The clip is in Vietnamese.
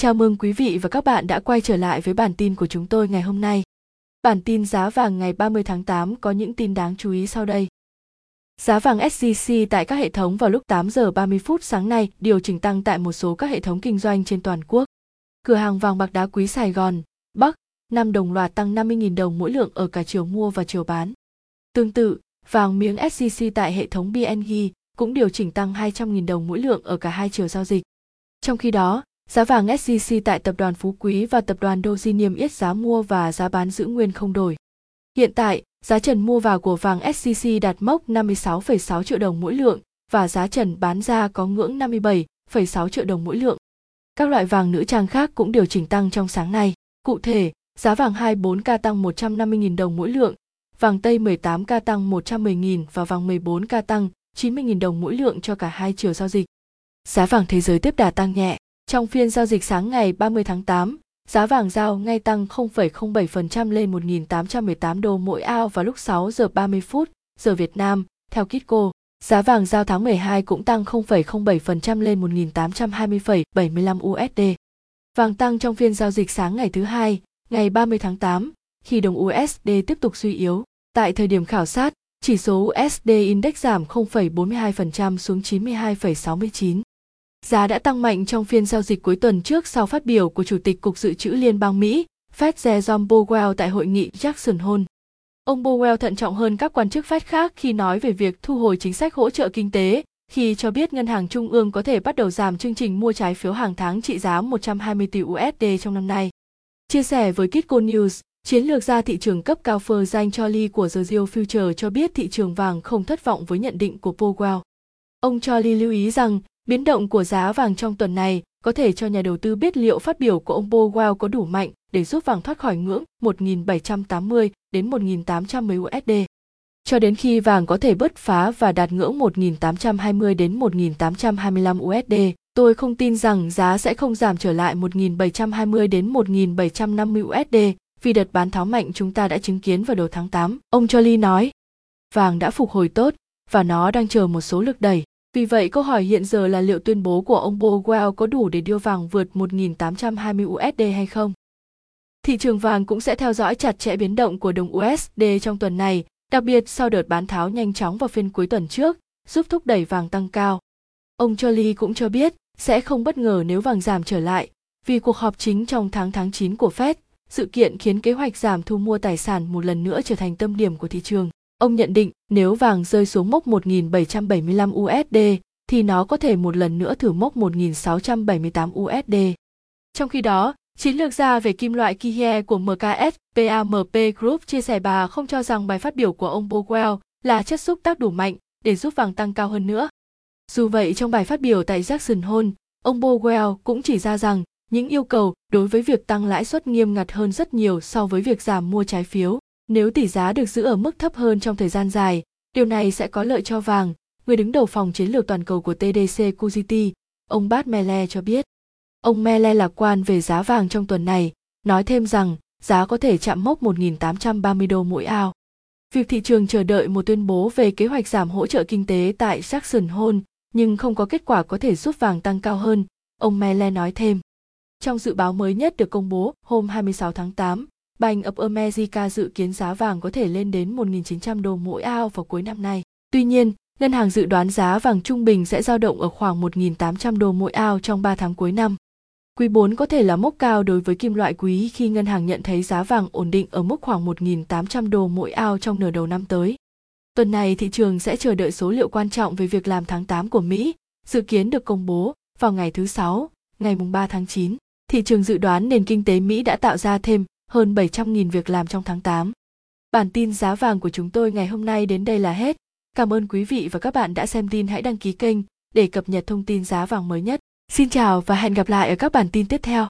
Chào mừng quý vị và các bạn đã quay trở lại với bản tin của chúng tôi ngày hôm nay. Bản tin giá vàng ngày 30 tháng 8 có những tin đáng chú ý sau đây. Giá vàng SJC tại các hệ thống vào lúc 8 giờ 30 phút sáng nay điều chỉnh tăng tại một số các hệ thống kinh doanh trên toàn quốc. Cửa hàng vàng bạc đá quý Sài Gòn, Bắc, Nam đồng loạt tăng 50.000 đồng mỗi lượng ở cả chiều mua và chiều bán. Tương tự, vàng miếng SJC tại hệ thống BNG cũng điều chỉnh tăng 200.000 đồng mỗi lượng ở cả hai chiều giao dịch. Trong khi đó, Giá vàng SJC tại tập đoàn Phú Quý và tập đoàn Doji niêm yết giá mua và giá bán giữ nguyên không đổi. Hiện tại, giá trần mua vào của vàng SJC đạt mốc 56,6 triệu đồng mỗi lượng và giá trần bán ra có ngưỡng 57,6 triệu đồng mỗi lượng. Các loại vàng nữ trang khác cũng điều chỉnh tăng trong sáng nay. Cụ thể, giá vàng 24K tăng 150.000 đồng mỗi lượng, vàng Tây 18K tăng 110.000 và vàng 14K tăng 90.000 đồng mỗi lượng cho cả hai chiều giao dịch. Giá vàng thế giới tiếp đà tăng nhẹ, trong phiên giao dịch sáng ngày 30 tháng 8, giá vàng giao ngay tăng 0,07% lên 1.818 đô mỗi ao vào lúc 6 giờ 30 phút giờ Việt Nam, theo Kitco. Giá vàng giao tháng 12 cũng tăng 0,07% lên 1.820,75 USD. Vàng tăng trong phiên giao dịch sáng ngày thứ hai, ngày 30 tháng 8, khi đồng USD tiếp tục suy yếu. Tại thời điểm khảo sát, chỉ số USD Index giảm 0,42% xuống 92,69. Giá đã tăng mạnh trong phiên giao dịch cuối tuần trước sau phát biểu của Chủ tịch Cục Dự trữ Liên bang Mỹ, Fed Jerome Powell tại hội nghị Jackson Hole. Ông Powell thận trọng hơn các quan chức Fed khác khi nói về việc thu hồi chính sách hỗ trợ kinh tế, khi cho biết ngân hàng trung ương có thể bắt đầu giảm chương trình mua trái phiếu hàng tháng trị giá 120 tỷ USD trong năm nay. Chia sẻ với Kitco News, chiến lược gia thị trường cấp cao Phơ danh Charlie của The Real Future cho biết thị trường vàng không thất vọng với nhận định của Powell. Ông Charlie lưu ý rằng Biến động của giá vàng trong tuần này có thể cho nhà đầu tư biết liệu phát biểu của ông Powell có đủ mạnh để giúp vàng thoát khỏi ngưỡng 1.780 đến 1.810 USD. Cho đến khi vàng có thể bứt phá và đạt ngưỡng 1.820 đến 1.825 USD, tôi không tin rằng giá sẽ không giảm trở lại 1.720 đến 1.750 USD vì đợt bán tháo mạnh chúng ta đã chứng kiến vào đầu tháng 8. Ông Charlie nói, vàng đã phục hồi tốt và nó đang chờ một số lực đẩy. Vì vậy câu hỏi hiện giờ là liệu tuyên bố của ông Powell có đủ để đưa vàng vượt 1.820 USD hay không? Thị trường vàng cũng sẽ theo dõi chặt chẽ biến động của đồng USD trong tuần này, đặc biệt sau đợt bán tháo nhanh chóng vào phiên cuối tuần trước, giúp thúc đẩy vàng tăng cao. Ông Charlie cũng cho biết sẽ không bất ngờ nếu vàng giảm trở lại, vì cuộc họp chính trong tháng tháng 9 của Fed, sự kiện khiến kế hoạch giảm thu mua tài sản một lần nữa trở thành tâm điểm của thị trường. Ông nhận định nếu vàng rơi xuống mốc 1.775 USD thì nó có thể một lần nữa thử mốc 1.678 USD. Trong khi đó, chiến lược gia về kim loại Kihie của MKS PAMP Group chia sẻ bà không cho rằng bài phát biểu của ông Powell là chất xúc tác đủ mạnh để giúp vàng tăng cao hơn nữa. Dù vậy trong bài phát biểu tại Jackson Hole, ông Powell cũng chỉ ra rằng những yêu cầu đối với việc tăng lãi suất nghiêm ngặt hơn rất nhiều so với việc giảm mua trái phiếu. Nếu tỷ giá được giữ ở mức thấp hơn trong thời gian dài, điều này sẽ có lợi cho vàng, người đứng đầu phòng chiến lược toàn cầu của TDC Kuziti, ông Bart Mele cho biết. Ông Mele lạc quan về giá vàng trong tuần này, nói thêm rằng giá có thể chạm mốc 1.830 đô mỗi ao. Việc thị trường chờ đợi một tuyên bố về kế hoạch giảm hỗ trợ kinh tế tại Jackson Hole nhưng không có kết quả có thể giúp vàng tăng cao hơn, ông Mele nói thêm. Trong dự báo mới nhất được công bố hôm 26 tháng 8, Bank of America dự kiến giá vàng có thể lên đến 1.900 đô mỗi ao vào cuối năm nay. Tuy nhiên, ngân hàng dự đoán giá vàng trung bình sẽ dao động ở khoảng 1.800 đô mỗi ao trong 3 tháng cuối năm. Quý 4 có thể là mốc cao đối với kim loại quý khi ngân hàng nhận thấy giá vàng ổn định ở mức khoảng 1.800 đô mỗi ao trong nửa đầu năm tới. Tuần này thị trường sẽ chờ đợi số liệu quan trọng về việc làm tháng 8 của Mỹ, dự kiến được công bố vào ngày thứ Sáu, ngày 3 tháng 9. Thị trường dự đoán nền kinh tế Mỹ đã tạo ra thêm hơn 700.000 việc làm trong tháng 8. Bản tin giá vàng của chúng tôi ngày hôm nay đến đây là hết. Cảm ơn quý vị và các bạn đã xem tin hãy đăng ký kênh để cập nhật thông tin giá vàng mới nhất. Xin chào và hẹn gặp lại ở các bản tin tiếp theo.